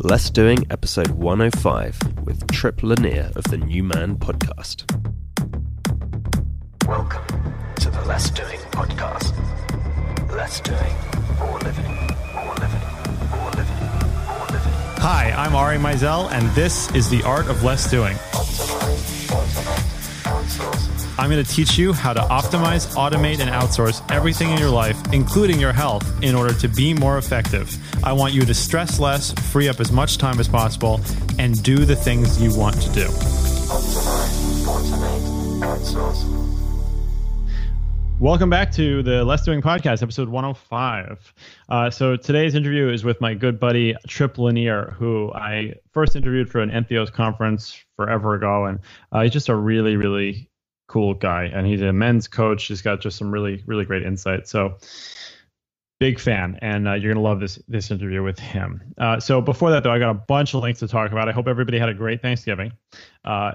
Less Doing, episode 105, with Tripp Lanier of the New Man podcast. Welcome to the Less Doing podcast. Less doing, more living, more living, more living, more living. Hi, I'm Ari Meisel, and this is The Art of Less Doing. I'm going to teach you how to optimize, automate, and outsource everything in your life, including your health, in order to be more effective. I want you to stress less, free up as much time as possible, and do the things you want to do. Optimize, automate, outsource. Welcome back to the Less Doing Podcast, episode 105. Uh, so today's interview is with my good buddy Tripp Lanier, who I first interviewed for an Entheos conference forever ago, and uh, he's just a really, really cool guy. And he's a men's coach. He's got just some really, really great insight. So big fan, and uh, you're gonna love this this interview with him. Uh, so before that, though, I got a bunch of links to talk about. I hope everybody had a great Thanksgiving. Uh,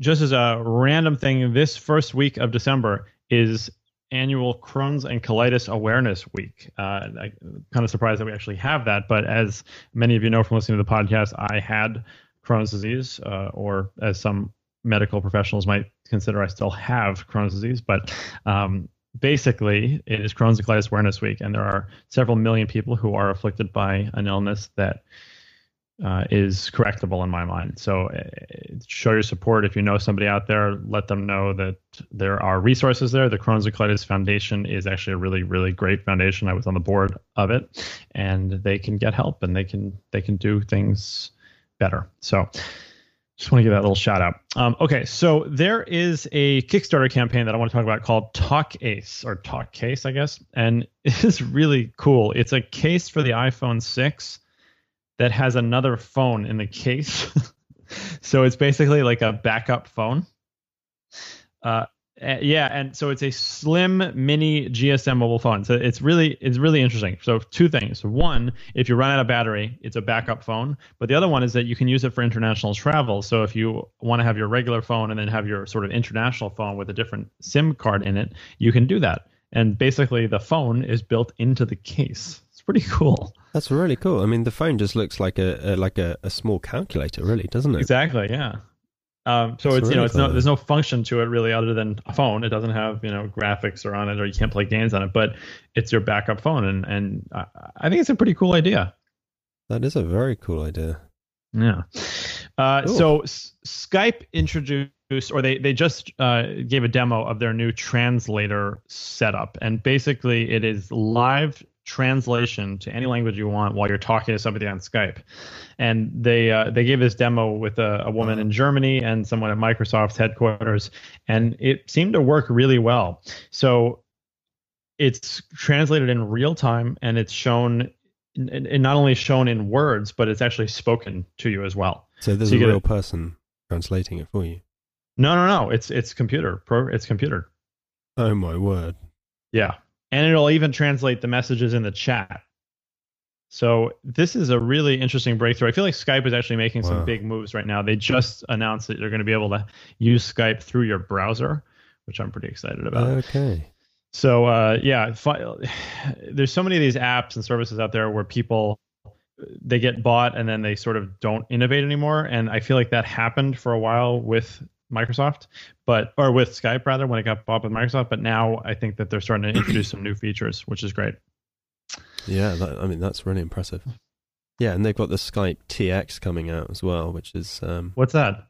just as a random thing, this first week of December is annual Crohn's and Colitis Awareness Week. Uh, I'm kind of surprised that we actually have that, but as many of you know from listening to the podcast, I had Crohn's disease, uh, or as some medical professionals might consider, I still have Crohn's disease. But um, basically, it is Crohn's and Colitis Awareness Week, and there are several million people who are afflicted by an illness that uh, is correctable in my mind. So uh, show your support if you know somebody out there. Let them know that there are resources there. The Crohn's and Colitis Foundation is actually a really, really great foundation. I was on the board of it, and they can get help and they can they can do things better. So. Just want to give that little shout out. Um, okay, so there is a Kickstarter campaign that I want to talk about called Talk Ace or Talk Case, I guess, and it is really cool. It's a case for the iPhone 6 that has another phone in the case. so it's basically like a backup phone. Uh, uh, yeah, and so it's a slim mini GSM mobile phone. So it's really it's really interesting. So two things. One, if you run out of battery, it's a backup phone. But the other one is that you can use it for international travel. So if you want to have your regular phone and then have your sort of international phone with a different SIM card in it, you can do that. And basically, the phone is built into the case. It's pretty cool. That's really cool. I mean, the phone just looks like a, a like a, a small calculator, really, doesn't it? Exactly. Yeah. Um, so That's it's you know it's no there's no function to it really other than a phone. It doesn't have you know graphics or on it or you can't play games on it, but it's your backup phone and and I, I think it's a pretty cool idea. That is a very cool idea. Yeah. Uh, so S- Skype introduced, or they they just uh, gave a demo of their new translator setup, and basically it is live translation to any language you want while you're talking to somebody on Skype. And they uh, they gave this demo with a, a woman in Germany and someone at Microsoft's headquarters, and it seemed to work really well. So it's translated in real time, and it's shown. And not only shown in words, but it's actually spoken to you as well. So there's So a real a- person translating it for you. No, no, no. It's it's computer. Pro. It's computer. Oh my word! Yeah, and it'll even translate the messages in the chat. So this is a really interesting breakthrough. I feel like Skype is actually making Wow. some big moves right now. They just announced that you're going to be able to use Skype through your browser, which I'm pretty excited about. Okay. So uh, yeah, fi- there's so many of these apps and services out there where people they get bought and then they sort of don't innovate anymore. And I feel like that happened for a while with Microsoft, but or with Skype rather when it got bought with Microsoft. But now I think that they're starting to introduce some new features, which is great. Yeah, that, I mean that's really impressive. Yeah, and they've got the Skype TX coming out as well, which is um, What's that?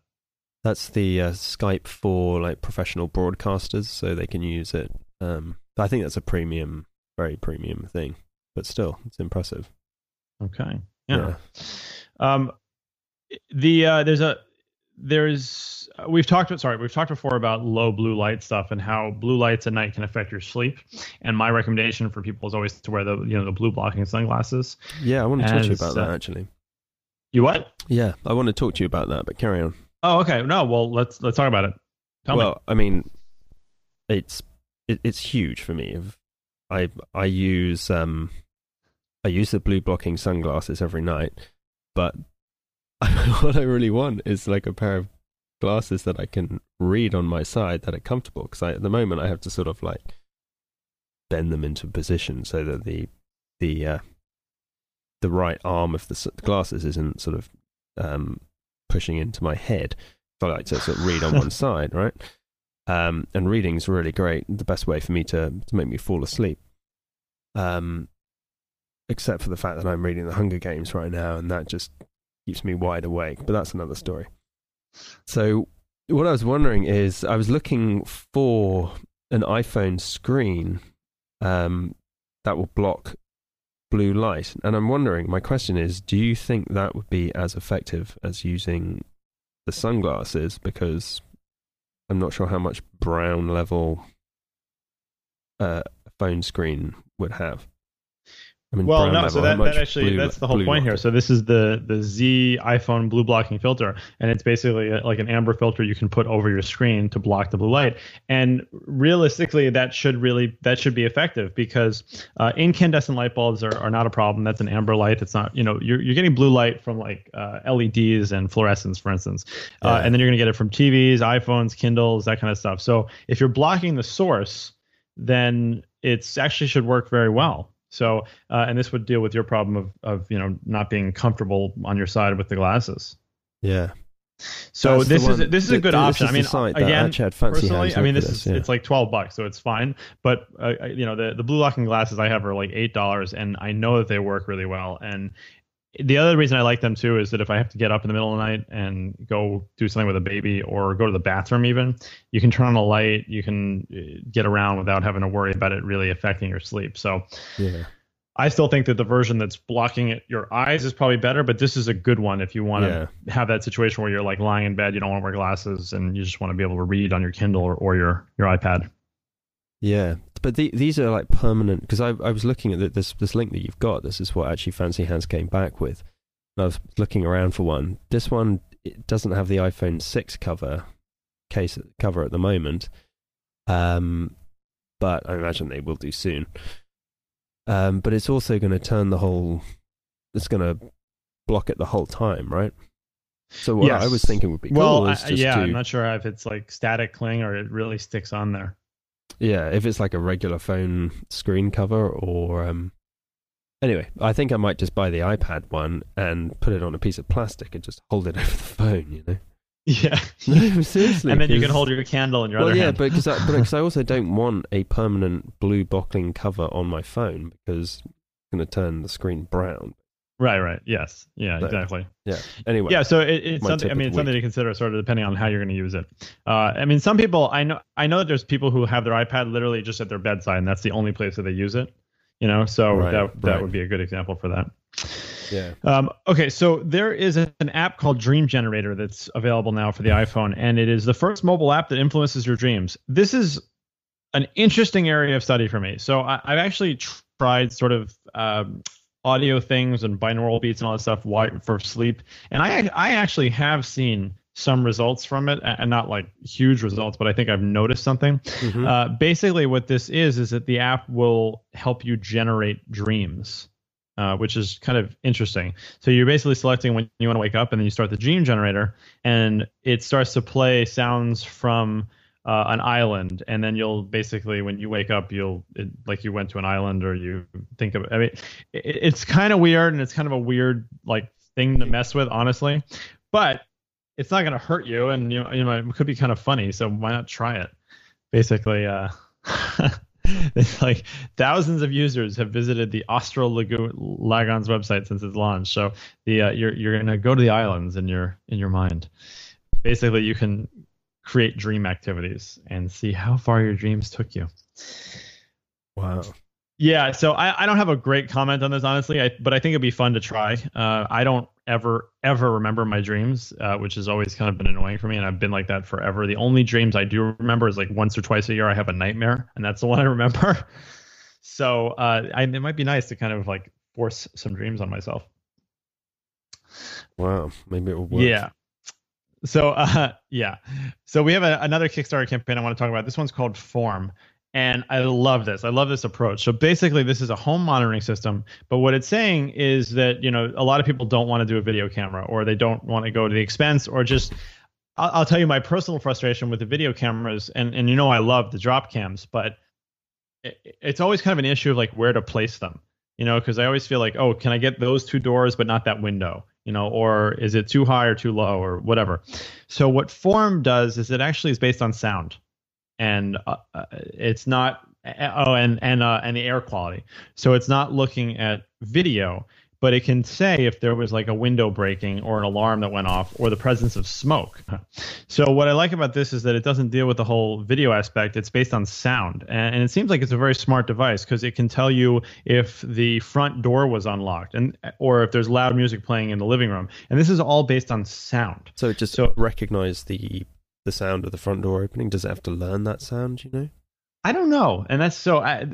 that's the uh, Skype for like professional broadcasters, so they can use it. Um, I think that's a premium, very premium thing, but still, it's impressive. Okay. Yeah. Um, the uh, there's a there's uh, we've talked sorry we've talked before about low blue light stuff and how blue lights at night can affect your sleep. And my recommendation for people is always to wear the you know the blue blocking sunglasses. Yeah, I want to talk to you about uh, that actually. You what? Yeah, I want to talk to you about that, but carry on. Oh, okay. No, well let's let's talk about it. Tell well, me. I mean, it's it, it's huge for me. If I I use um I use the blue blocking sunglasses every night, but what I really want is like a pair of glasses that I can read on my side that are comfortable. Because at the moment I have to sort of like bend them into position so that the the uh, the right arm of the glasses isn't sort of um, pushing into my head. So I like to sort of read on one side, right? Um, and reading's really great. The best way for me to to make me fall asleep. Um, except for the fact that I'm reading the Hunger Games right now, and that just keeps me wide awake. But that's another story. So what I was wondering is, I was looking for an iPhone screen um, that will block blue light, and I'm wondering. My question is, do you think that would be as effective as using the sunglasses? Because I'm not sure how much brown level uh, phone screen would have. I mean, well, no. So that, that actually blue- that's the whole point here. So this is the the Z iPhone blue blocking filter, and it's basically a- like an amber filter you can put over your screen to block the blue light. And realistically, that should really that should be effective because uh, incandescent light bulbs are, are not a problem. That's an amber light. It's not you know you're you're getting blue light from like uh, LEDs and fluorescents, for instance, uh, Yeah. and then you're going to get it from TVs, iPhones, Kindles, that kind of stuff. So if you're blocking the source, then it's actually should work very well. So, uh, and this would deal with your problem of, of you know not being comfortable on your side with the glasses. Yeah. So That's this is this is a good option. I mean, again, personally, I mean, look this is yeah. it's like twelve bucks, so it's fine. But uh, you know, the the blue locking glasses I have are like eight dollars, and I know that they work really well. And the other reason I like them too is that if I have to get up in the middle of the night and go do something with a baby or go to the bathroom, even you can turn on a light, you can uh, get around without having to worry about it really affecting your sleep. So Yeah. I still think that the version that's blocking it, your eyes is probably better, but this is a good one if you want to have that situation where you're like lying in bed, you don't want to wear glasses, and you just want to be able to read on your Kindle or, or your your iPad. Yeah, but the, these are like permanent because I I was looking at the, this this link that you've got. This is what actually Fancy Hands came back with. And I was looking around for one. This one it doesn't have the iPhone six cover case cover at the moment, um, but I imagine they will do soon. Um, but it's also going to turn the whole. It's going to block it the whole time, right? So what I was thinking would be cool well, yeah, to I'm not sure if it's like static cling or it really sticks on there. Yeah, if it's like a regular phone screen cover or um anyway, I think I might just buy the iPad one and put it on a piece of plastic and just hold it over the phone, you know. Yeah, No, seriously. and then you can hold your Kindle in your Well, other yeah, hand. but because I, but 'cause I also don't want a permanent blue bottling cover on my phone because it's going to turn the screen brown. Right, right, yes, yeah, So, exactly. Yeah. Anyway. Yeah, so it, it's something. I mean, it's something to consider, sort of depending on how you're going to use it. Uh, I mean, some people I know. I know that there's people who have their iPad literally just at their bedside, and that's the only place that they use it. You know, so Right, that that right. would be a good example for that. Yeah. Um, okay, so there is an app called Dream Generator that's available now for the iPhone, and it is the first mobile app that influences your dreams. This is an interesting area of study for me. So I, I've actually tried sort of um, audio things and binaural beats and all that stuff for sleep, and I I actually have seen some results from it, and not like huge results, but I think I've noticed something. Mhm. Uh, basically, what this is is that the app will help you generate dreams, uh, which is kind of interesting. So you're basically selecting when you want to wake up, and then you start the dream generator, and it starts to play sounds from uh, an island, and then you'll basically, when you wake up, you'll it, like you went to an island, or you think of. I mean, it, it's kind of weird, and it's kind of a weird like thing to mess with, honestly, but it's not going to hurt you, and you know, you know, it could be kind of funny. So why not try it? basically uh like thousands of users have visited the Austral Lagon's website since its launch. So the uh, you're you're gonna go to the islands in your in your mind. Basically, you can create dream activities and see how far your dreams took you. Wow. Yeah, so I, I don't have a great comment on this honestly, I, but I think it'd be fun to try. Uh, I don't ever ever remember my dreams, uh, which has always kind of been annoying for me, and I've been like that forever. The only dreams I do remember is like once or twice a year I have a nightmare, and that's the one I remember. So uh, I, it might be nice to kind of like force some dreams on myself. Wow. Maybe it will work. Yeah. So uh, yeah. So we have a, another Kickstarter campaign I want to talk about. This one's called Form. And I love this. I love this approach. So basically, this is a home monitoring system. But what it's saying is that you know a lot of people don't want to do a video camera, or they don't want to go to the expense, or just. I'll, I'll tell you my personal frustration with the video cameras, and and you know I love the drop cams, but it, it's always kind of an issue of like where to place them. You know, because I always feel like, oh, can I get those two doors but not that window? You know, or is it too high or too low or whatever? So what form does is it actually is based on sound, and uh, uh, it's not. Oh, and and uh, and the air quality. So it's not looking at video but it can say if there was like a window breaking or an alarm that went off or the presence of smoke. So what I like about this is that it doesn't deal with the whole video aspect. It's based on sound, and, it seems like it's a very smart device because it can tell you if the front door was unlocked and or if there's loud music playing in the living room. And this is all based on sound. So it just so, recognize the the sound of the front door opening. Does it have to learn that sound? You know. I don't know, and that's so. I,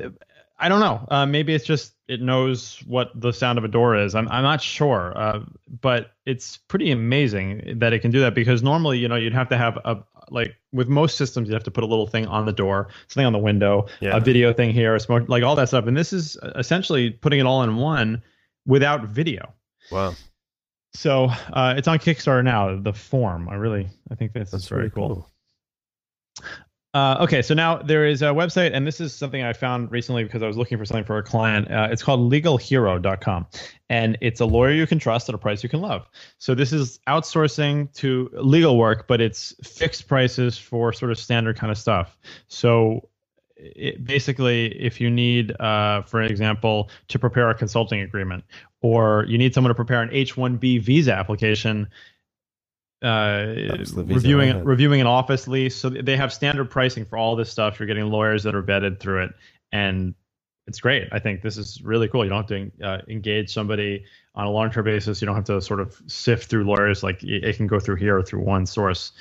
I don't know. Uh, maybe it's just it knows what the sound of a door is. I'm I'm not sure, uh, but it's pretty amazing that it can do that because normally, you know, you'd have to have a like with most systems, you have to put a little thing on the door, something on the window, yeah. a video thing here, a smoke, like all that stuff. And this is essentially putting it all in one without video. Wow. So uh, it's on Kickstarter now. The form, I really, I think that's, that's very cool. cool. Uh, okay, so now there is a website, and this is something I found recently because I was looking for something for a client. Uh, it's called legalhero.com, and it's a lawyer you can trust at a price you can love. So this is outsourcing to legal work, but it's fixed prices for sort of standard kind of stuff. So it, basically, if you need, uh, for example, to prepare a consulting agreement, or you need someone to prepare an H-1B visa application, uh, reviewing reviewing an office lease. So they have standard pricing for all this stuff. You're getting lawyers that are vetted through it, and it's great. I think this is really cool. You don't have to uh, engage somebody on a long term basis. You don't have to sort of sift through lawyers. Like it can go through here or through one source,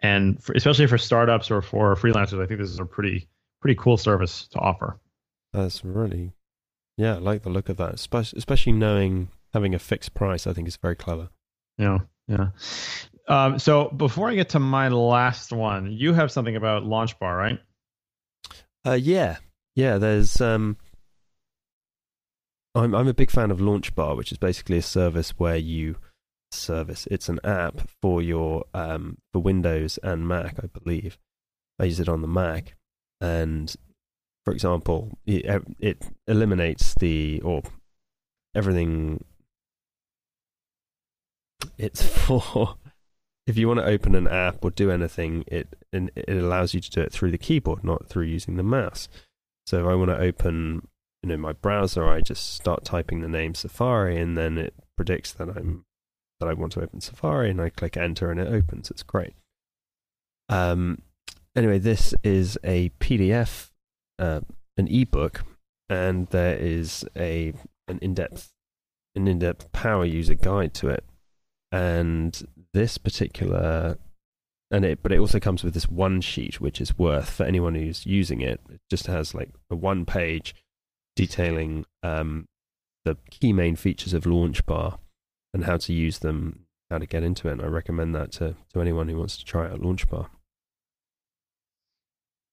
and for, especially for startups or for freelancers, I think this is a pretty pretty cool service to offer. That's really, yeah, I like the look of that. Especially knowing having a fixed price, I think is very clever. Yeah, yeah. Um, so before I get to my last one, you have something about Launchbar, right? Uh, yeah, yeah. There's um, I'm I'm a big fan of Launchbar, which is basically a service where you service. It's an app for your um for Windows and Mac, I believe. I use it on the Mac, and for example, it, it eliminates the or everything. It's for if you want to open an app or do anything, it it allows you to do it through the keyboard, not through using the mouse. So if I want to open, you know, my browser, I just start typing the name Safari, and then it predicts that I'm that I want to open Safari, and I click Enter, and it opens. It's great. Um. Anyway, this is a PDF, uh, an ebook, and there is a an in-depth an in-depth power user guide to it, and this particular and it but it also comes with this one sheet which is worth for anyone who's using it it just has like a one page detailing um, the key main features of launchbar and how to use them how to get into it and i recommend that to, to anyone who wants to try out launchbar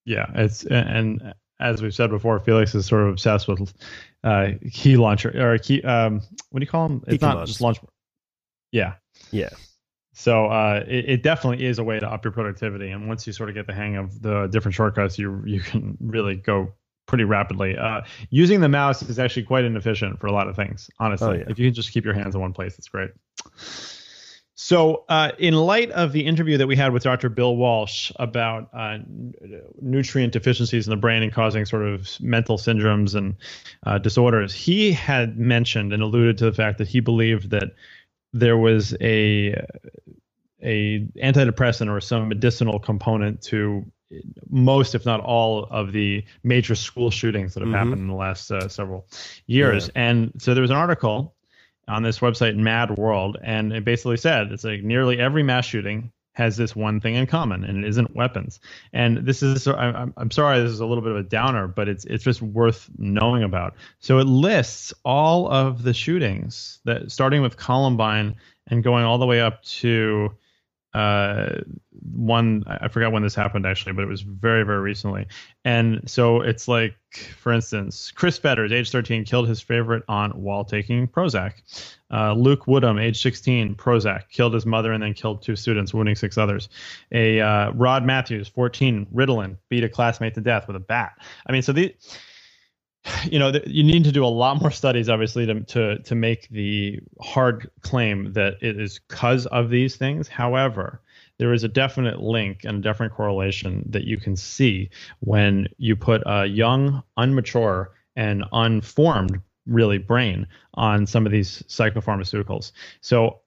yeah it's and as we've said before felix is sort of obsessed with uh, key launcher or key um, what do you call them it's key not commands. just launch yeah. Yeah so uh, it, it, definitely is a way to up your productivity, and once you sort of get the hang of the different shortcuts, you you can really go pretty rapidly. Uh, using the mouse is actually quite inefficient for a lot of things. Honestly, oh, yeah. if you can just keep your hands in one place, it's great. So, uh, in light of the interview that we had with Dr. Bill Walsh about uh, nutrient deficiencies in the brain and causing sort of mental syndromes and uh, disorders, he had mentioned and alluded to the fact that he believed that there was a a antidepressant or some medicinal component to most, if not all, of the major school shootings that have mm-hmm. happened in the last uh, several years. Yeah. And so there was an article on this website, Mad World, and it basically said it's like nearly every mass shooting has this one thing in common, and it isn't weapons. And this is I'm, I'm sorry, this is a little bit of a downer, but it's it's just worth knowing about. So it lists all of the shootings that starting with Columbine and going all the way up to uh, one I forgot when this happened actually, but it was very very recently. And so it's like, for instance, Chris Fetters, age 13, killed his favorite aunt while taking Prozac. Uh, Luke Woodham, age 16, Prozac, killed his mother and then killed two students, wounding six others. A uh, Rod Matthews, 14, Ritalin, beat a classmate to death with a bat. I mean, so the you know, you need to do a lot more studies, obviously, to to to make the hard claim that it is because of these things. However, there is a definite link and a definite correlation that you can see when you put a young, unmature, and unformed really brain on some of these psychopharmaceuticals. So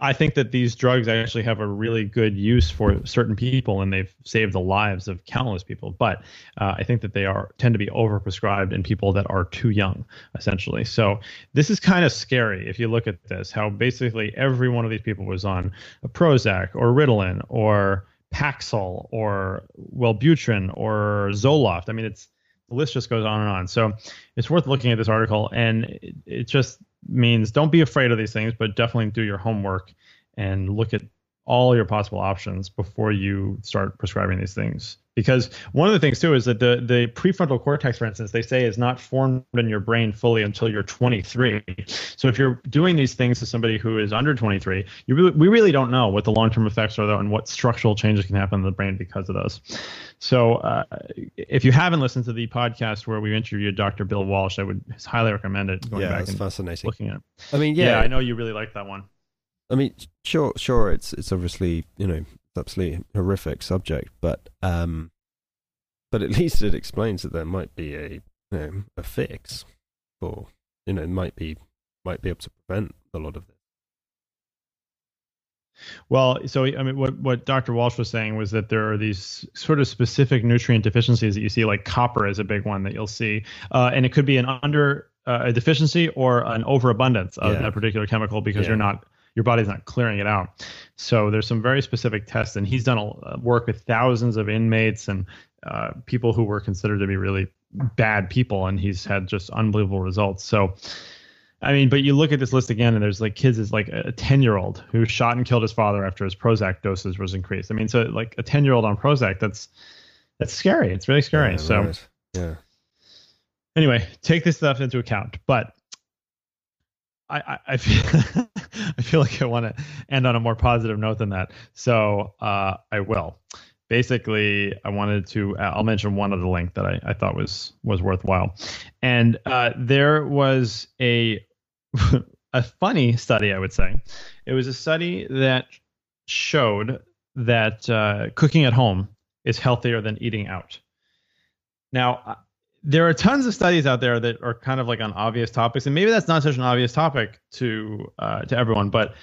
I think that these drugs actually have a really good use for certain people, and they've saved the lives of countless people. But uh, I think that they are tend to be overprescribed in people that are too young, essentially. So this is kind of scary if you look at this. How basically every one of these people was on a Prozac or Ritalin or Paxil or Wellbutrin or Zoloft. I mean, it's the list just goes on and on. So it's worth looking at this article, and it, it just means don't be afraid of these things, but definitely do your homework and look at all your possible options before you start prescribing these things. Because one of the things too is that the the prefrontal cortex, for instance, they say is not formed in your brain fully until you're 23. So if you're doing these things to somebody who is under 23, you really, we really don't know what the long term effects are though, and what structural changes can happen in the brain because of those. So uh, if you haven't listened to the podcast where we interviewed Dr. Bill Walsh, I would highly recommend it. Going yeah, back and fascinating. Looking at it. I mean, yeah, yeah, I know you really like that one. I mean, sure, sure. It's it's obviously you know absolutely horrific subject, but um, but at least it explains that there might be a you know a fix, or you know might be might be able to prevent a lot of this. Well, so I mean, what what Dr. Walsh was saying was that there are these sort of specific nutrient deficiencies that you see, like copper is a big one that you'll see, uh, and it could be an under uh, a deficiency or an overabundance of yeah. that particular chemical because yeah. you're not your body's not clearing it out. So there's some very specific tests, and he's done a, uh, work with thousands of inmates and uh, people who were considered to be really bad people, and he's had just unbelievable results. So. I mean, but you look at this list again, and there's like kids is like a 10 year old who shot and killed his father after his Prozac dosage was increased. I mean, so like a 10 year old on Prozac, that's that's scary. It's really scary. Yeah, so, right. yeah. Anyway, take this stuff into account. But I, I, feel I feel like I want to end on a more positive note than that. So uh, I will. Basically, I wanted to. Uh, I'll mention one other link that I, I thought was was worthwhile, and uh, there was a a funny study. I would say it was a study that showed that uh, cooking at home is healthier than eating out. Now, there are tons of studies out there that are kind of like on obvious topics, and maybe that's not such an obvious topic to uh, to everyone, but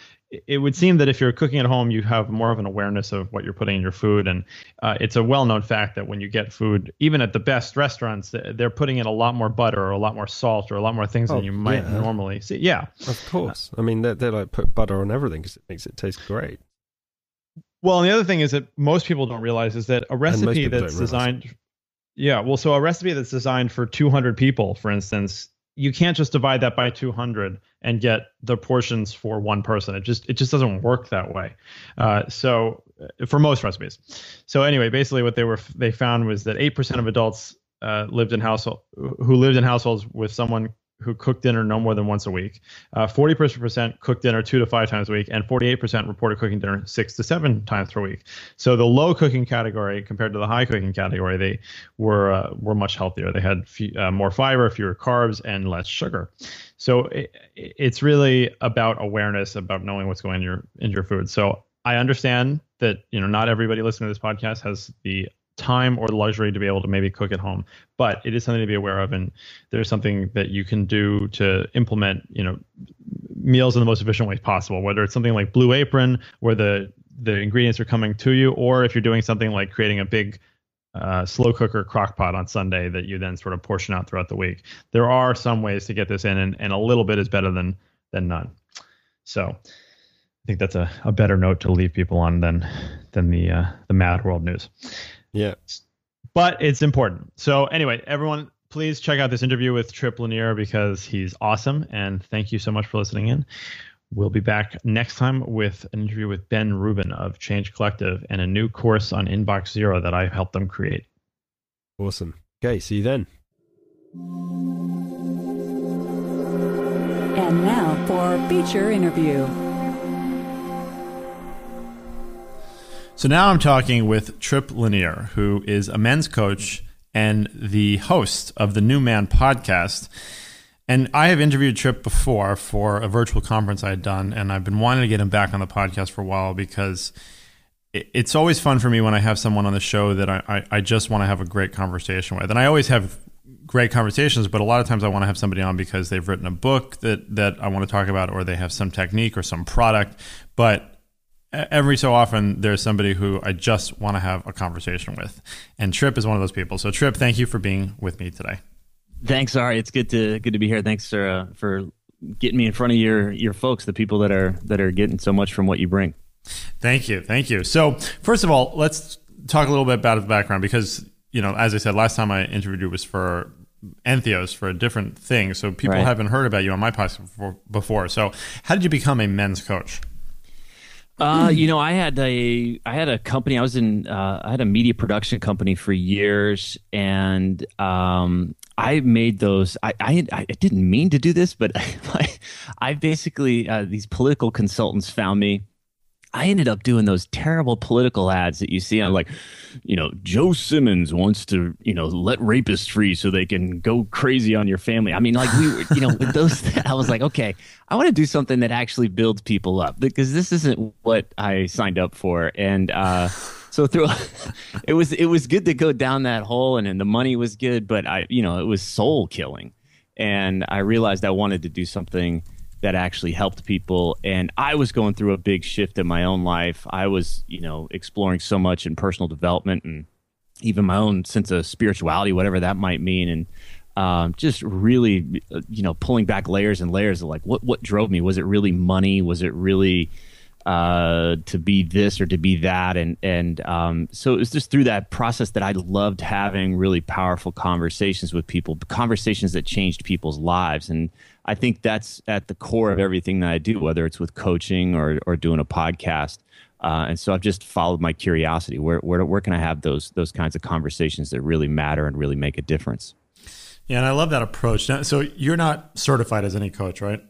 it would seem that if you're cooking at home, you have more of an awareness of what you're putting in your food, and uh, it's a well-known fact that when you get food, even at the best restaurants, they're putting in a lot more butter or a lot more salt or a lot more things oh, than you might yeah. normally see. Yeah, of course. I mean, they they like put butter on everything because it makes it taste great. Well, and the other thing is that most people don't realize is that a recipe that's designed yeah, well, so a recipe that's designed for 200 people, for instance, you can't just divide that by 200 and get the portions for one person. It just it just doesn't work that way. Uh, so uh, for most recipes. So anyway, basically what they were they found was that eight percent of adults uh, lived in household who lived in households with someone who cook dinner no more than once a week. Uh, 40% cook dinner two to five times a week, and 48% reported cooking dinner six to seven times per week. So the low cooking category compared to the high cooking category, they were uh, were much healthier. They had uh, more fiber, fewer carbs, and less sugar. So it, it's really about awareness, about knowing what's going in your in your food. So I understand that you know not everybody listening to this podcast has the time or the luxury to be able to maybe cook at home but it is something to be aware of and there's something that you can do to implement you know meals in the most efficient way possible whether it's something like blue apron where the the ingredients are coming to you or if you're doing something like creating a big uh, slow cooker crock pot on Sunday that you then sort of portion out throughout the week. There are some ways to get this in, and, and a little bit is better than than none. So I think that's a, a better note to leave people on than than the uh, the mad world news. Yeah. But it's important. So anyway, everyone, please check out this interview with Tripp Lanier because he's awesome. And thank you so much for listening in. We'll be back next time with an interview with Ben Rubin of Change Collective and a new course on Inbox Zero that I helped them create. Awesome. Okay, see you then. And now for feature interview. So now I'm talking with Tripp Lanier, who is a men's coach and the host of the New Man podcast. And I have interviewed Tripp before for a virtual conference I had done, and I've been wanting to get him back on the podcast for a while because it's always fun for me when I have someone on the show that I, I, just want to have a great conversation with. And I always have great conversations, but a lot of times I want to have somebody on because they've written a book that, that I want to talk about, or they have some technique or some product. But every so often there's somebody who I just want to have a conversation with. And Tripp is one of those people. So Tripp, thank you for being with me today. Thanks, Ari. It's good to good to be here. Thanks for uh, for getting me in front of your your folks, the people that are that are getting so much from what you bring. Thank you. Thank you. So, first of all, let's talk a little bit about the background because, you know, as I said, last time I interviewed you was for Entheos for a different thing. So, people Right. haven't heard about you on my podcast before, before. So, how did you become a men's coach? Uh, you know, I had a I had a company. I was in uh, I had a media production company for years, and um, I made those. I, I I didn't mean to do this, but I, I basically uh, these political consultants found me. I ended up doing those terrible political ads that you see on like, you know, Joe Simmons wants to, you know, let rapists free so they can go crazy on your family. I mean, like we were, you know, with those, I was like, okay, I want to do something that actually builds people up because this isn't what I signed up for. And, uh, so through it was it was good to go down that hole and, and the money was good but i you know it was soul killing and i realized i wanted to do something that actually helped people. And i was going through a big shift in my own life. I was you know exploring so much in personal development and even my own sense of spirituality whatever that might mean. And um, just really uh, you know pulling back layers and layers of like what what drove me? Was it really money? Was it really uh, to be this or to be that, and and um, so it was just through that process that I loved having really powerful conversations with people, conversations that changed people's lives, and I think that's at the core of everything that I do, whether it's with coaching or or doing a podcast. Uh, and so I've just followed my curiosity. Where, where where can I have those those kinds of conversations that really matter and really make a difference? Yeah, and I love that approach. Now, so, you're not certified as any coach, right?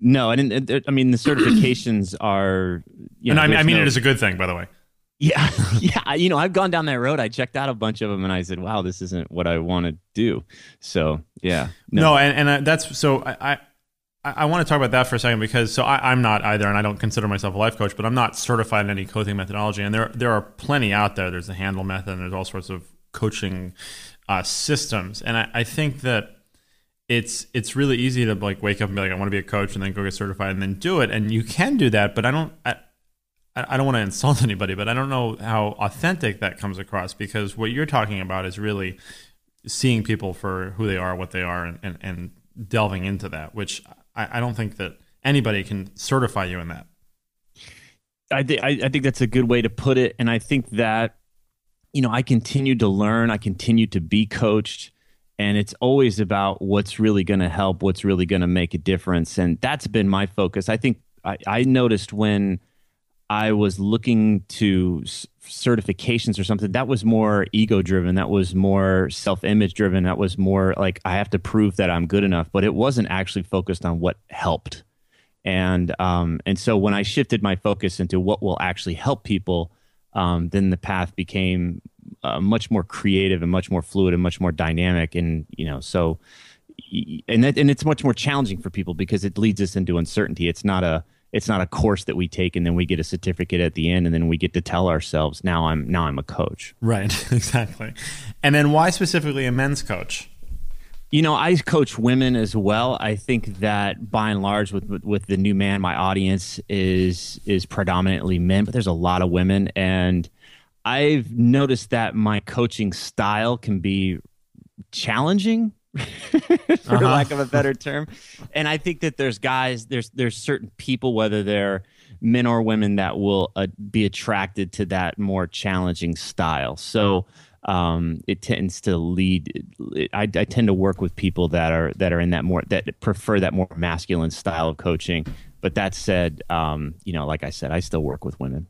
No, I didn't. I mean, the certifications are. You and I mean, I mean no- it is a good thing, by the way. Yeah, yeah. You know, I've gone down that road. I checked out a bunch of them, and I said, "Wow, this isn't what I want to do." So, yeah. No, and, and uh, that's so I, I I want to talk about that for a second because so I, I'm not either, and I don't consider myself a life coach, but I'm not certified in any coaching methodology, and there there are plenty out there. There's the Handle method, and there's all sorts of coaching uh, systems, and I, I think that it's it's really easy to like wake up and be like I want to be a coach, and then go get certified, and then do it, and you can do that, but I don't. I, I don't want to insult anybody, but I don't know how authentic that comes across because what you're talking about is really seeing people for who they are, what they are, and, and, and delving into that, which I, I don't think that anybody can certify you in that. I, th- I I think that's a good way to put it, and I think that you know I continue to learn, I continue to be coached, and it's always about what's really going to help, what's really going to make a difference, and that's been my focus. I think I, I noticed when I was looking to certifications or something that was more ego driven, that was more self image driven, that was more like I have to prove that I'm good enough, but it wasn't actually focused on what helped and um, and so when I shifted my focus into what will actually help people, um, then the path became uh, much more creative and much more fluid and much more dynamic. And you know, so and that, and it's much more challenging for people because it leads us into uncertainty. It's not a it's not a course that we take and then we get a certificate at the end and then we get to tell ourselves now I'm now I'm a coach. Right, exactly. And then why specifically a men's coach? You know, I coach women as well. I think that by and large, with with, with the new man, my audience is is predominantly men, but there's a lot of women, and I've noticed that my coaching style can be challenging, for lack of a better term. And I think that there's guys, there's there's certain people, whether they're men or women, that will uh, be attracted to that more challenging style. So um, it tends to lead. I, I tend to work with people that are that are in that more that prefer that more masculine style of coaching. But that said, um, you know, like I said, I still work with women.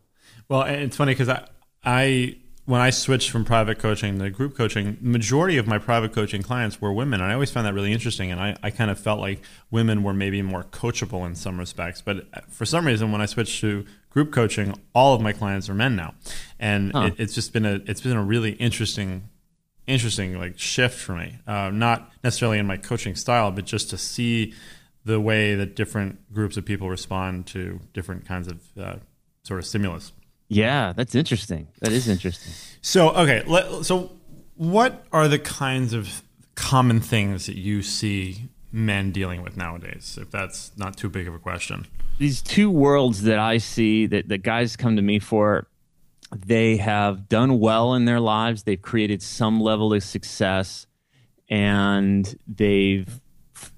Well, and it's funny because I, I when I switched from private coaching to group coaching, majority of my private coaching clients were women, and I always found that really interesting. And I, I kind of felt like women were maybe more coachable in some respects, but for some reason, when I switched to group coaching, all of my clients are men now, and Huh. it, it's just been a it's been a really interesting interesting like shift for me. Uh, not necessarily in my coaching style, but just to see the way that different groups of people respond to different kinds of uh, sort of stimulus. Yeah, that's interesting. That is interesting. So okay, let, so what are the kinds of common things that you see men dealing with nowadays? If that's not too big of a question. These two worlds that I see that that guys come to me for, they have done well in their lives. They've created some level of success, and they've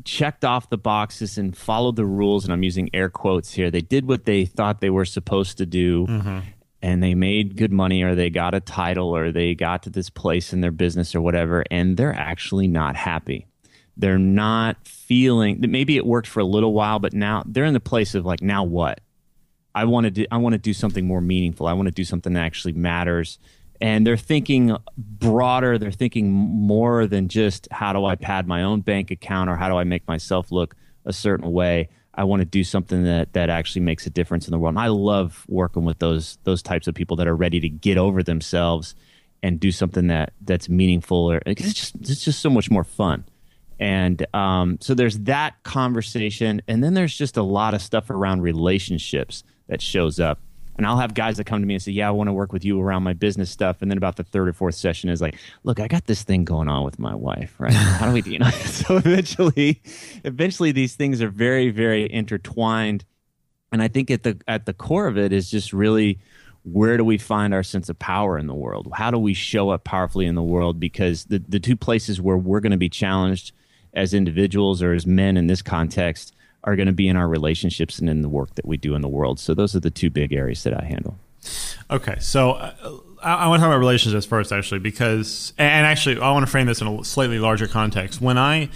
checked off the boxes and followed the rules. And I'm using air quotes here. They did what they thought they were supposed to do. Mm-hmm. And they made good money, or they got a title, or they got to this place in their business, or whatever, and they're actually not happy. They're not feeling that maybe it worked for a little while, but now they're in the place of like, now what? I want to do, I want to do something more meaningful. I want to do something that actually matters. And they're thinking broader. They're thinking more than just how do I pad my own bank account or how do I make myself look a certain way. I want to do something that that actually makes a difference in the world. And I love working with those those types of people that are ready to get over themselves and do something that that's meaningful. Or it's just it's just so much more fun. And um, so there's that conversation, and then there's just a lot of stuff around relationships that shows up. And I'll have guys that come to me and say, "Yeah, I want to work with you around my business stuff." And then about the third or fourth session is like, "Look, I got this thing going on with my wife, right? How do we do?" You know? so eventually, eventually, these things are very, very intertwined. And I think at the at the core of it is just really where do we find our sense of power in the world? How do we show up powerfully in the world? Because the the two places where we're going to be challenged as individuals or as men in this context are going to be in our relationships and in the work that we do in the world. So those are the two big areas that I handle. Okay, so uh, I, I want to talk about relationships first, actually, because and actually I want to frame this in a slightly larger context. When I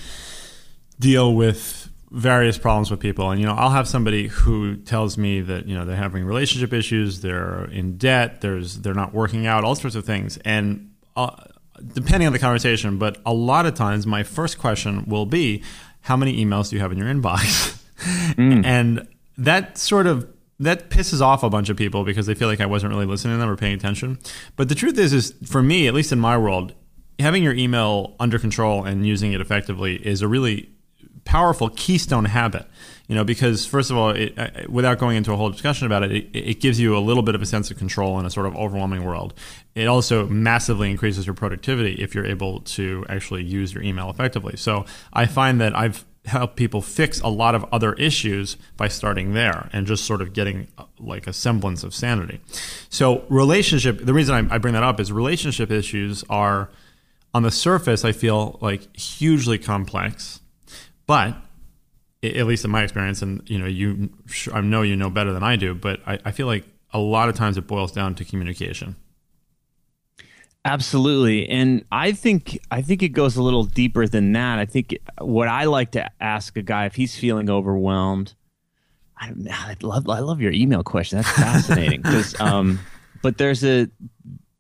deal with various problems with people, and you know, I'll have somebody who tells me that you know they're having relationship issues, they're in debt, there's they're not working out, all sorts of things, and. Uh, depending on the conversation, but a lot of times my first question will be, "How many emails do you have in your inbox?" Mm. and that sort of that pisses off a bunch of people because they feel like I wasn't really listening to them or paying attention. But the truth is, is for me, at least in my world, having your email under control and using it effectively is a really powerful keystone habit you know because first of all it, without going into a whole discussion about it, it, it gives you a little bit of a sense of control in a sort of overwhelming world. It also massively increases your productivity if you're able to actually use your email effectively. So i find that i've helped people fix a lot of other issues by starting there and just sort of getting uh, like a semblance of sanity. So relationship the reason I bring that up is relationship issues are on the surface i feel like hugely complex but at least in my experience, and you know, you I know you know better than I do, but I, I feel like a lot of times it boils down to communication. Absolutely, and I think I think it goes a little deeper than that. I think what I like to ask a guy if he's feeling overwhelmed. I, I love I love your email question. That's fascinating because, um, but there's a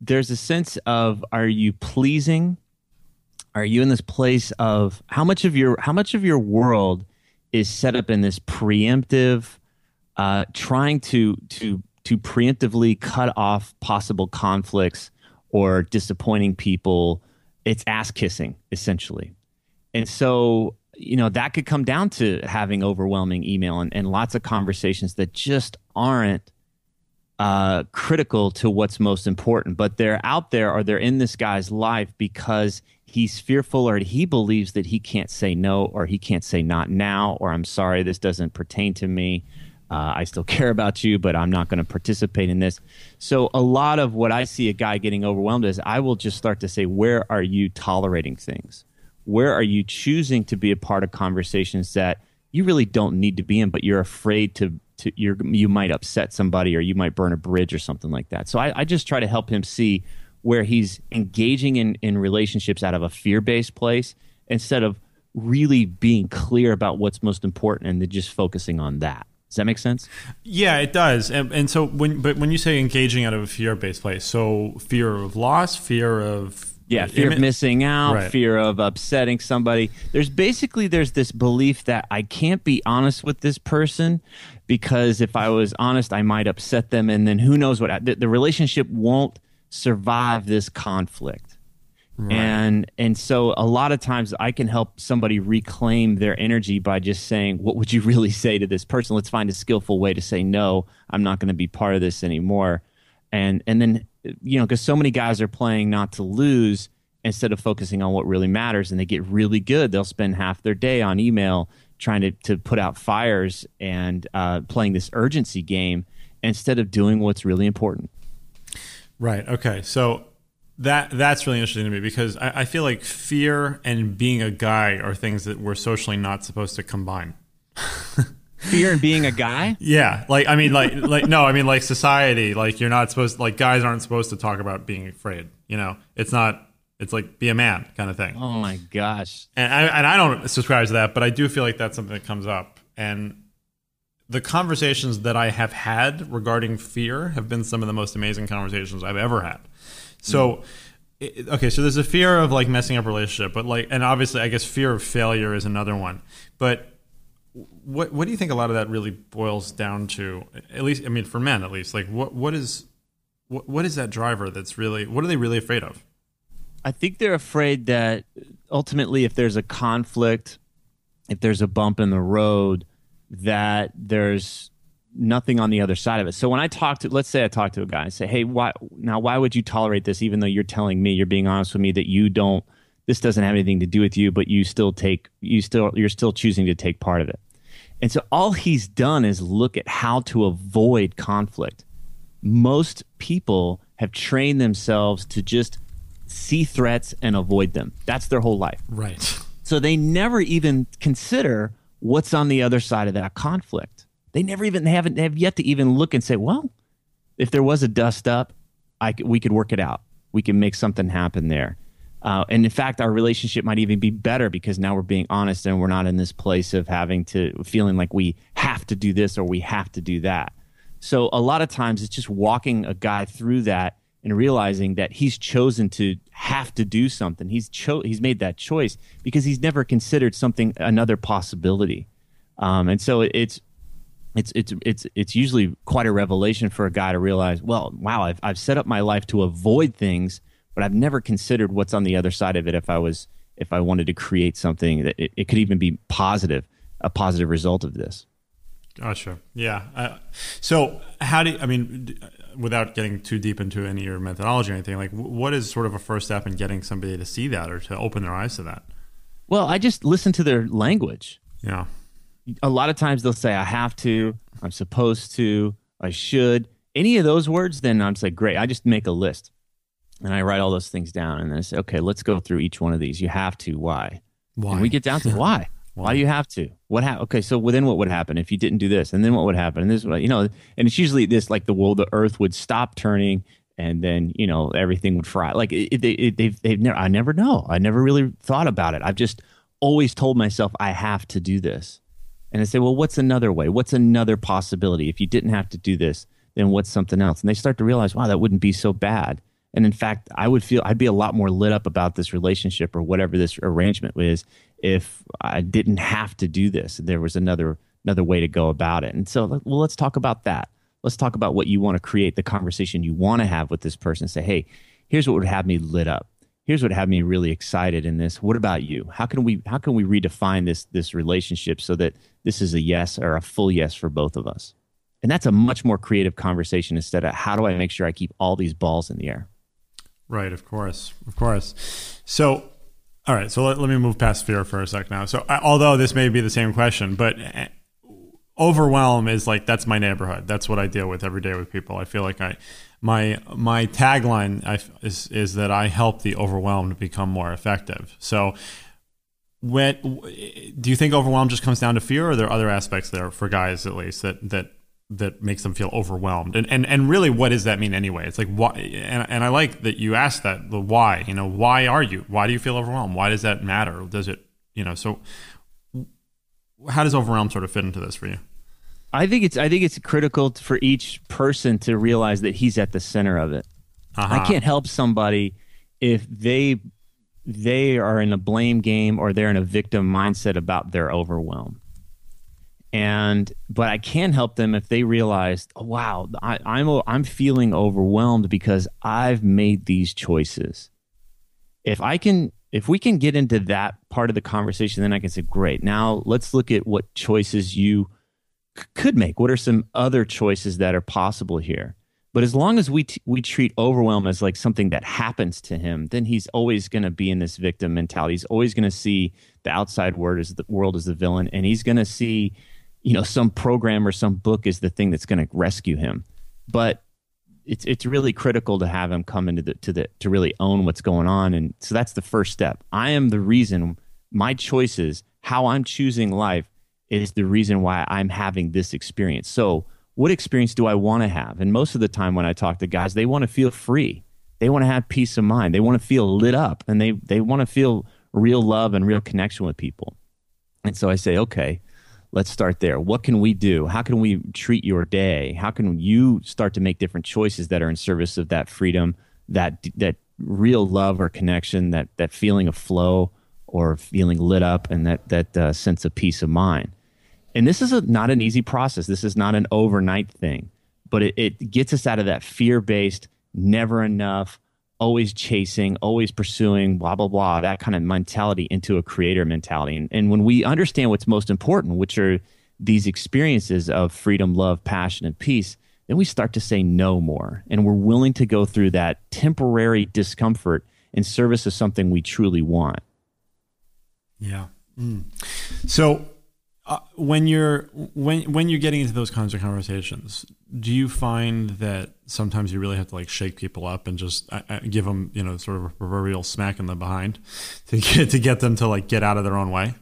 there's a sense of are you pleasing? Are you in this place of how much of your how much of your world is set up in this preemptive, uh, trying to to to preemptively cut off possible conflicts or disappointing people. It's ass kissing essentially, and so you know that could come down to having overwhelming email and, and lots of conversations that just aren't uh, critical to what's most important, but they're out there or they're in this guy's life because he's fearful or he believes that he can't say no or he can't say not now or I'm sorry, this doesn't pertain to me. Uh, I still care about you, but I'm not going to participate in this. So, a lot of what I see a guy getting overwhelmed is I will just start to say, Where are you tolerating things? Where are you choosing to be a part of conversations that you really don't need to be in, but you're afraid to, to you might upset somebody or you might burn a bridge or something like that. So, I, I just try to help him see where he's engaging in, in relationships out of a fear based place instead of really being clear about what's most important and then just focusing on that. Does that make sense? Yeah, it does. And, and so when but when you say engaging out of a fear based place, so fear of loss, fear of yeah, fear of missing out, right. fear of upsetting somebody. There's basically there's this belief that I can't be honest with this person because if I was honest, I might upset them, and then who knows what the, the relationship won't survive this conflict. And and so a lot of times I can help somebody reclaim their energy by just saying, "What would you really say to this person? Let's find a skillful way to say no. I'm not going to be part of this anymore." And and then you know, because so many guys are playing not to lose instead of focusing on what really matters, and they get really good. They'll spend half their day on email trying to to put out fires and uh, playing this urgency game instead of doing what's really important. Right. Okay. So that that's really interesting to me because I, I feel like fear and being a guy are things that we're socially not supposed to combine. Fear and being a guy. Yeah, like I mean, like like no, I mean like society. Like you're not supposed like guys aren't supposed to talk about being afraid. You know, it's not. It's like be a man kind of thing. Oh my gosh. And I and I don't subscribe to that, but I do feel like that's something that comes up. And the conversations that I have had regarding fear have been some of the most amazing conversations I've ever had. So. Hmm. it- Okay, so there's a fear of like messing up a relationship, but like, and obviously, I guess fear of failure is another one. But what what do you think a lot of that really boils down to? At least, I mean, for men, at least, like what what is what what is that driver that's really what are they really afraid of? I think they're afraid that ultimately, if there's a conflict, if there's a bump in the road, that there's nothing on the other side of it. So when I talk to, let's say I talk to a guy and say, "Hey, why now? Why would you tolerate this? Even though you're telling me, you're being honest with me that you don't, this doesn't have anything to do with you, but you still take, you still, you're still choosing to take part of it." And so all he's done is look at how to avoid conflict. Most people have trained themselves to just see threats and avoid them. That's their whole life. Right. So they never even consider what's on the other side of that conflict. They never even they haven't they have yet to even look and say, well, if there was a dust up, I c- we could work it out. We can make something happen there. Uh, and in fact, our relationship might even be better because now we're being honest and we're not in this place of having to feeling like we have to do this or we have to do that. So a lot of times it's just walking a guy through that and realizing that he's chosen to have to do something. He's cho- he's made that choice because he's never considered something another possibility. Um, and so it's it's it's it's it's usually quite a revelation for a guy to realize, well, wow, I've I've set up my life to avoid things, but I've never considered what's on the other side of it if I was if I wanted to create something that it, it could even be positive, a positive result of this. Gotcha. Yeah. Uh, so, how do I mean, without getting too deep into any of your methodology or anything, like, what is sort of a first step in getting somebody to see that or to open their eyes to that? Well, I just listen to their language. Yeah. a lot of times they'll say I have to, I'm supposed to, I should. Any of those words, then I'm just like, great. I just make a list and I write all those things down and then I say, okay, let's go through each one of these. You have to, why? Why? And we get down to why. Why do you have to? What hap- Okay, so then what would happen if you didn't do this? And then what would happen? And this, is what you know, and it's usually this like the world, the Earth would stop turning, and then you know everything would fry. Like it, they, it, they've, they've never. I never know. I never really thought about it. I've just always told myself I have to do this, and I say, well, what's another way? What's another possibility? If you didn't have to do this, then what's something else? And they start to realize, wow, that wouldn't be so bad. And in fact, I would feel I'd be a lot more lit up about this relationship or whatever this arrangement is if I didn't have to do this. There was another another way to go about it. And so, well, let's talk about that. Let's talk about what you want to create, the conversation you want to have with this person. Say, hey, here's what would have me lit up. Here's what had me really excited in this. What about you? How can we how can we redefine this this relationship so that this is a yes or a full yes for both of us? And that's a much more creative conversation instead of how do I make sure I keep all these balls in the air? Right, of course, of course. So, all right, so let, let me move past fear for a sec now. So, uh, although this may be the same question, but uh, overwhelm is like that's my neighborhood. That's what I deal with every day with people. I feel like I, my my tagline I, is is that I help the overwhelmed become more effective. So, when do you think overwhelm just comes down to fear, or are there other aspects there for guys at least that that that makes them feel overwhelmed and and and really what does that mean anyway it's like why and, and i like that you asked that the why you know why are you why do you feel overwhelmed why does that matter does it you know so how does overwhelm sort of fit into this for you I think it's I think it's critical for each person to realize that he's at the center of it. uh-huh. I can't help somebody if they they are in a blame game or they're in a victim mindset about their overwhelm. And but I can help them if they realize, oh, wow, I, I'm I'm feeling overwhelmed because I've made these choices, if I can, if we can get into that part of the conversation, then I can say, great. Now let's look at what choices you c- could make. What are some other choices that are possible here? But as long as we t- we treat overwhelm as like something that happens to him, then he's always going to be in this victim mentality. He's always going to see the outside world as the world as the villain, and he's going to see, you know, some program or some book is the thing that's going to rescue him. But it's it's really critical to have him come into the to the to really own what's going on, and so that's the first step. I am the reason my choices, how I'm choosing life, is the reason why I'm having this experience. So what experience do I want to have? And most of the time when I talk to guys, they want to feel free. They want to have peace of mind. They want to feel lit up and they, they want to feel real love and real connection with people. And so I say, okay, let's start there. What can we do? How can we treat your day? How can you start to make different choices that are in service of that freedom, that, that real love or connection, that, that feeling of flow or feeling lit up and that, that uh, sense of peace of mind? And this is a, not an easy process. This is not an overnight thing, but it, it gets us out of that fear based, never enough, always chasing, always pursuing, blah, blah, blah, that kind of mentality into a creator mentality. And, and when we understand what's most important, which are these experiences of freedom, love, passion, and peace, then we start to say no more. And we're willing to go through that temporary discomfort in service of something we truly want. Yeah. Mm. So uh, when you're when when you're getting into those kinds of conversations, do you find that sometimes you really have to like shake people up and just uh, uh give them you know sort of a proverbial smack in the behind to get to get them to like get out of their own way?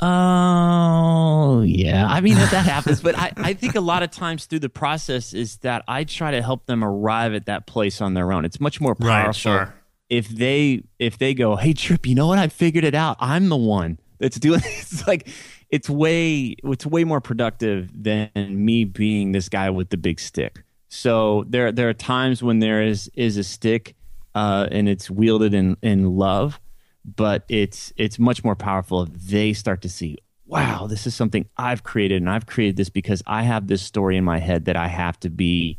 Oh yeah, I mean that happens, but I, I think a lot of times through the process is that I try to help them arrive at that place on their own. It's much more powerful Right, sure. if they if they go, hey Tripp, you know what? I figured it out. I'm the one that's doing. It's like it's way it's way more productive than me being this guy with the big stick. So there there are times when there is is a stick uh, and it's wielded in in love, but it's it's much more powerful if they start to see, wow, this is something I've created, and I've created this because I have this story in my head that I have to be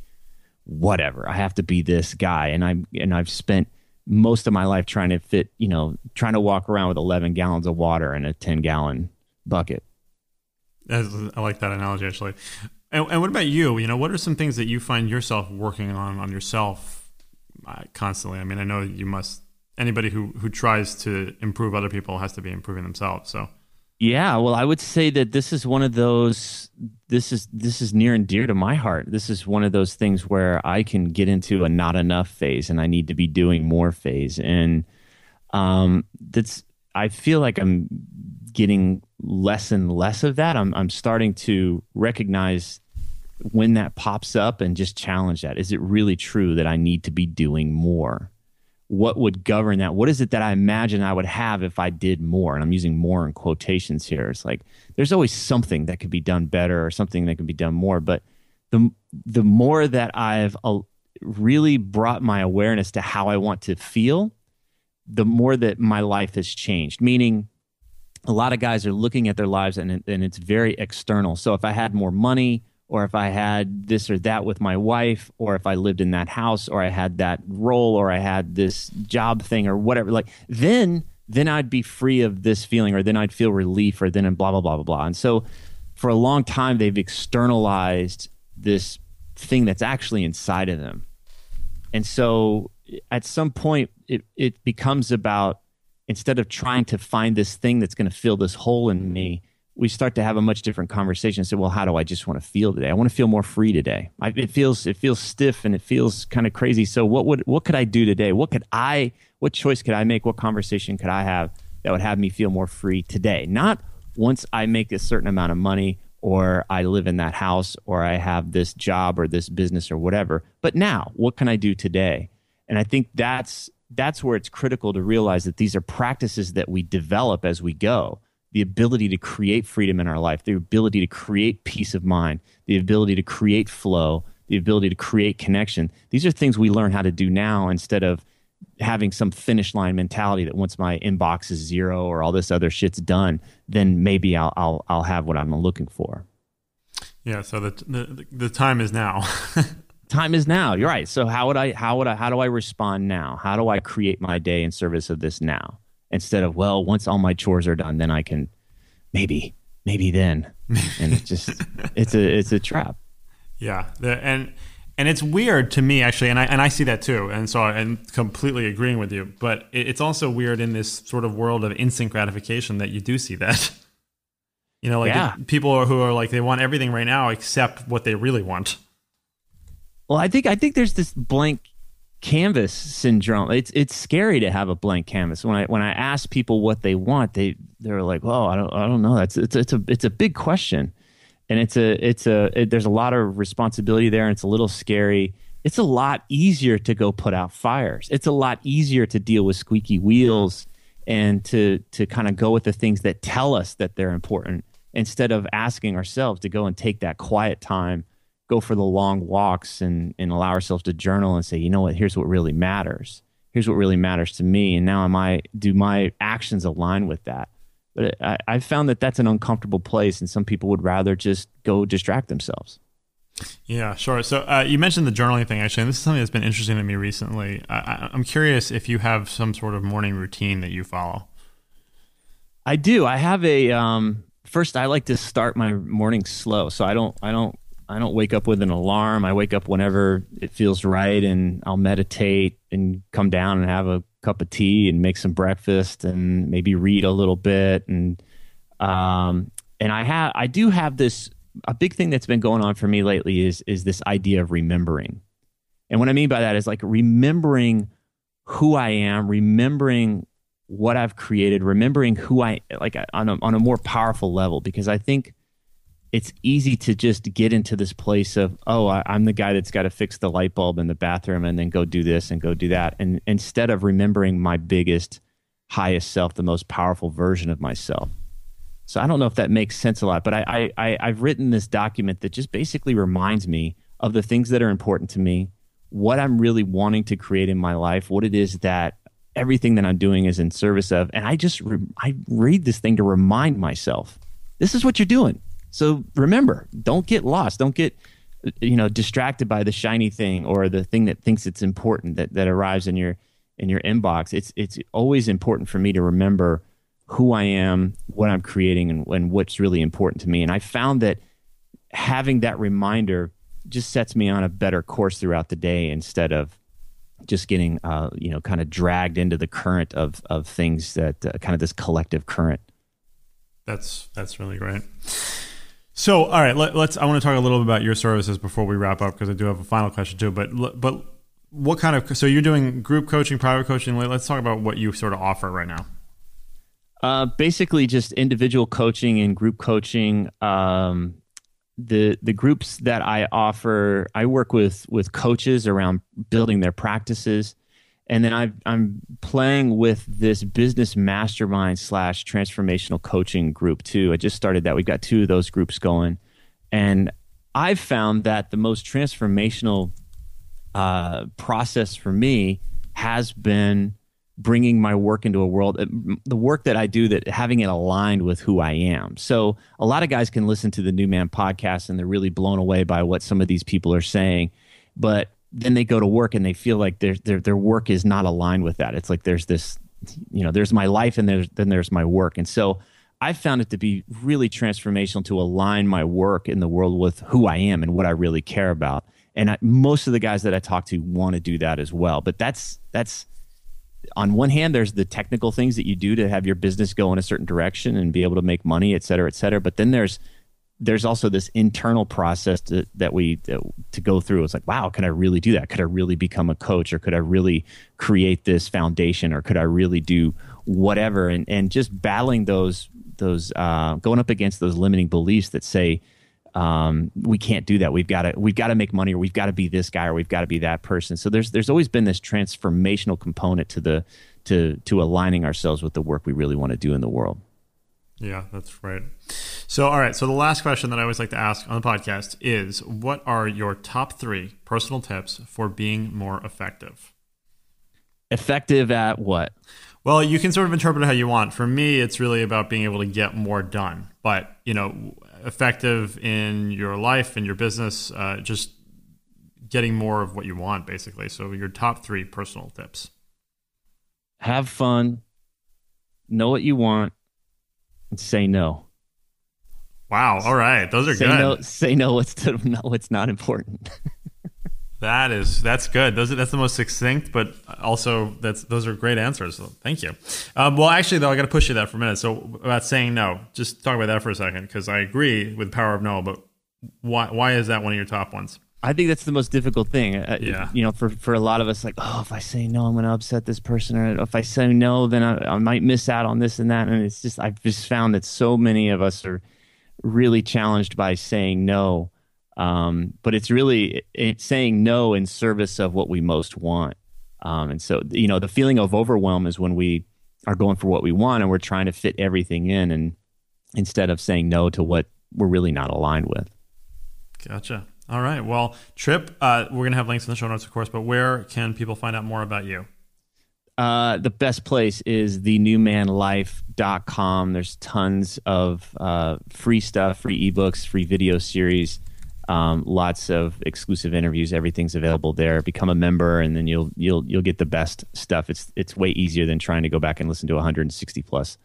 whatever. I have to be this guy, and I'm and I've spent most of my life trying to fit, you know, trying to walk around with 11 gallons of water in a 10 gallon bucket. I like that analogy actually. And, and what about you? You know, what are some things that you find yourself working on on yourself uh, constantly? I mean, I know you must. Anybody who who tries to improve other people has to be improving themselves. So Yeah, well, I would say that this is one of those. This is this is near and dear to my heart. This is one of those things where I can get into a not enough phase, and I need to be doing more phase, and um, that's. I feel like I'm getting less and less of that. I'm I'm starting to recognize when that pops up and just challenge that. Is it really true that I need to be doing more? What would govern that? What is it that I imagine I would have if I did more? And I'm using more in quotations here. It's like there's always something that could be done better or something that could be done more. But the the more that I've uh, really brought my awareness to how I want to feel, the more that my life has changed. Meaning, a lot of guys are looking at their lives and, and it's very external. So if I had more money, or if I had this or that with my wife, or if I lived in that house, or I had that role, or I had this job thing, or whatever, like then then I'd be free of this feeling, or then I'd feel relief, or then and blah blah blah blah blah. And so for a long time they've externalized this thing that's actually inside of them. And so at some point, it, it becomes about instead of trying to find this thing that's going to fill this hole in me, we start to have a much different conversation. Say, well, how do I just want to feel today? I want to feel more free today. I, it feels it feels stiff and it feels kind of crazy. So what would what could I do today? What could I what choice could I make? What conversation could I have that would have me feel more free today? Not once I make a certain amount of money or I live in that house or I have this job or this business or whatever. But now, what can I do today? And I think that's that's where it's critical to realize that these are practices that we develop as we go. The ability to create freedom in our life, the ability to create peace of mind, the ability to create flow, the ability to create connection. These are things we learn how to do now instead of having some finish line mentality that once my inbox is zero or all this other shit's done, then maybe I'll I'll I'll have what I'm looking for. yeah, so the the, the time is now. time is now. You're right. So how would I how would I how do I respond now? How do I create my day in service of this now? Instead of, well, once all my chores are done, then I can maybe, maybe then. And it's just it's a it's a trap. Yeah, the, and and it's weird to me actually, and I and I see that too, and so I'm completely agreeing with you. But it, it's also weird in this sort of world of instant gratification that you do see that. You know, like Yeah. people are, who are like they want everything right now except what they really want. Well, I think I think there's this blank canvas syndrome. It's it's scary to have a blank canvas. When I when I ask people what they want, they they're like, "Oh, I don't I don't know." That's it's it's a it's a big question, and it's a it's a it, there's a lot of responsibility there, and it's a little scary. It's a lot easier to go put out fires. It's a lot easier to deal with squeaky wheels and to to kind of go with the things that tell us that they're important instead of asking ourselves to go and take that quiet time go for the long walks and, and allow ourselves to journal and say, you know what, here's what really matters. Here's what really matters to me. And now am I, do my actions align with that? But I, I found that that's an uncomfortable place and some people would rather just go distract themselves. Yeah, sure. So uh, you mentioned the journaling thing actually, and this is something that's been interesting to me recently. I, I, I'm curious if you have some sort of morning routine that you follow. I do. I have a, um, first I like to start my morning slow. So I don't, I don't, I don't wake up with an alarm. I wake up whenever it feels right and I'll meditate and come down and have a cup of tea and make some breakfast and maybe read a little bit and um and I have I do have this a big thing that's been going on for me lately is is this idea of remembering. And what I mean by that is like remembering who I am, remembering what I've created, remembering who I like on a on a more powerful level because I think it's easy to just get into this place of oh I, i'm the guy that's got to fix the light bulb in the bathroom and then go do this and go do that. And instead of remembering my biggest highest self the most powerful version of myself. So i don't know if that makes sense a lot but I, I, I i've written this document that just basically reminds me of the things that are important to me what i'm really wanting to create in my life what it is that everything that i'm doing is in service of. And i just re- i read this thing to remind myself this is what you're doing so remember, don't get lost. Don't get you know distracted by the shiny thing or the thing that thinks it's important that, that arrives in your in your inbox. It's it's always important for me to remember who I am, what I'm creating, and, and what's really important to me. And I found that having that reminder just sets me on a better course throughout the day instead of just getting uh, you know kind of dragged into the current of of things that uh, kind of this collective current. That's that's really great. So, all right, let, us I want to talk a little bit about your services before we wrap up because I do have a final question too. But but what kind of so you're doing group coaching, private coaching? Let- Let's talk about what you sort of offer right now. Uh, basically, just individual coaching and group coaching. Um, the the groups that I offer, I work with with coaches around building their practices, and then i I'm playing with this business mastermind slash transformational coaching group too. I just started that. We've got two of those groups going, and I've found that the most transformational uh, process for me has been bringing my work into a world uh, the work that i do that having it aligned with who i am so a lot of guys can listen to the new man podcast and they're really blown away by what some of these people are saying but then they go to work and they feel like their their their work is not aligned with that. It's like there's this you know there's my life and there's then there's my work. And so i found it to be really transformational to align my work in the world with who i am and what i really care about. And I, most of the guys that i talk to want to do that as well. But that's that's on one hand, there's the technical things that you do to have your business go in a certain direction and be able to make money, et cetera, et cetera. But then there's there's also this internal process to, that we that, to go through. It's like, wow, could I really do that? Could I really become a coach, or could I really create this foundation, or could I really do whatever? And and just battling those those uh, going up against those limiting beliefs that say um, we can't do that. We've got to we've got to make money, or we've got to be this guy, or we've got to be that person. So there's there's always been this transformational component to the to to aligning ourselves with the work we really want to do in the world. Yeah, that's right. So, all right. So, the last question that I always like to ask on the podcast is what are your top three personal tips for being more effective? Effective at what? Well, you can sort of interpret it how you want. For me, it's really about being able to get more done. But, you know, effective in your life and your business, uh, just getting more of what you want, basically. So your top three personal tips. Have fun, know what you want, say no. Wow. All right. Those are say good. no. Say no. What's to, no, what's not important. That is that's good. Those are, that's the most succinct, but also that's those are great answers. So thank you. Um, well, actually, though, I got to push you that for a minute. So about saying no, just talk about that for a second because I agree with power of no, but why why is that one of your top ones? I think that's the most difficult thing. Uh, Yeah. You know, for for a lot of us, like, oh, if I say no, I'm going to upset this person, or if I say no, then I, I might miss out on this and that. And it's just, I've just found that so many of us are really challenged by saying no. Um, but it's really it's saying no in service of what we most want. Um, and so, you know, the feeling of overwhelm is when we are going for what we want and we're trying to fit everything in, and instead of saying no to what we're really not aligned with. Gotcha. All right. Well, Tripp, uh, we're gonna have links in the show notes, of course. But where can people find out more about you? Uh, the best place is thenewmanlife.com. There's tons of uh, free stuff, free ebooks, free video series, um, lots of exclusive interviews. Everything's available there. Become a member, and then you'll you'll you'll get the best stuff. It's it's way easier than trying to go back and listen to 160 plus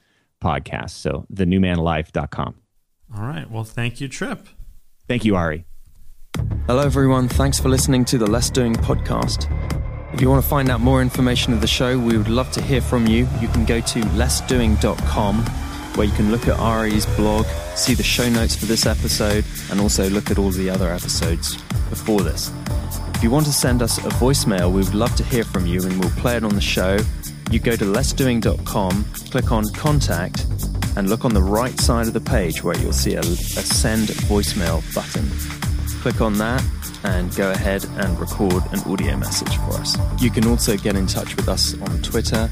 podcasts. So thenewmanlife.com. All right. Well, thank you, Tripp. Thank you, Ari. Hello, everyone. Thanks for listening to the Less Doing podcast. If you want to find out more information of the show, we would love to hear from you. You can go to lessdoing.com where you can look at Ari's blog, see the show notes for this episode, and also look at all the other episodes before this. If you want to send us a voicemail, we would love to hear from you and we'll play it on the show. You go to lessdoing.com, click on contact, and look on the right side of the page where you'll see a, a send voicemail button. Click on that and go ahead and record an audio message for us. You can also get in touch with us on Twitter.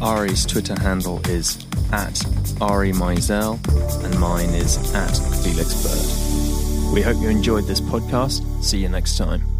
Ari's Twitter handle is at Ari Meisel and mine is at Felix Bird. We hope you enjoyed this podcast. See you next time.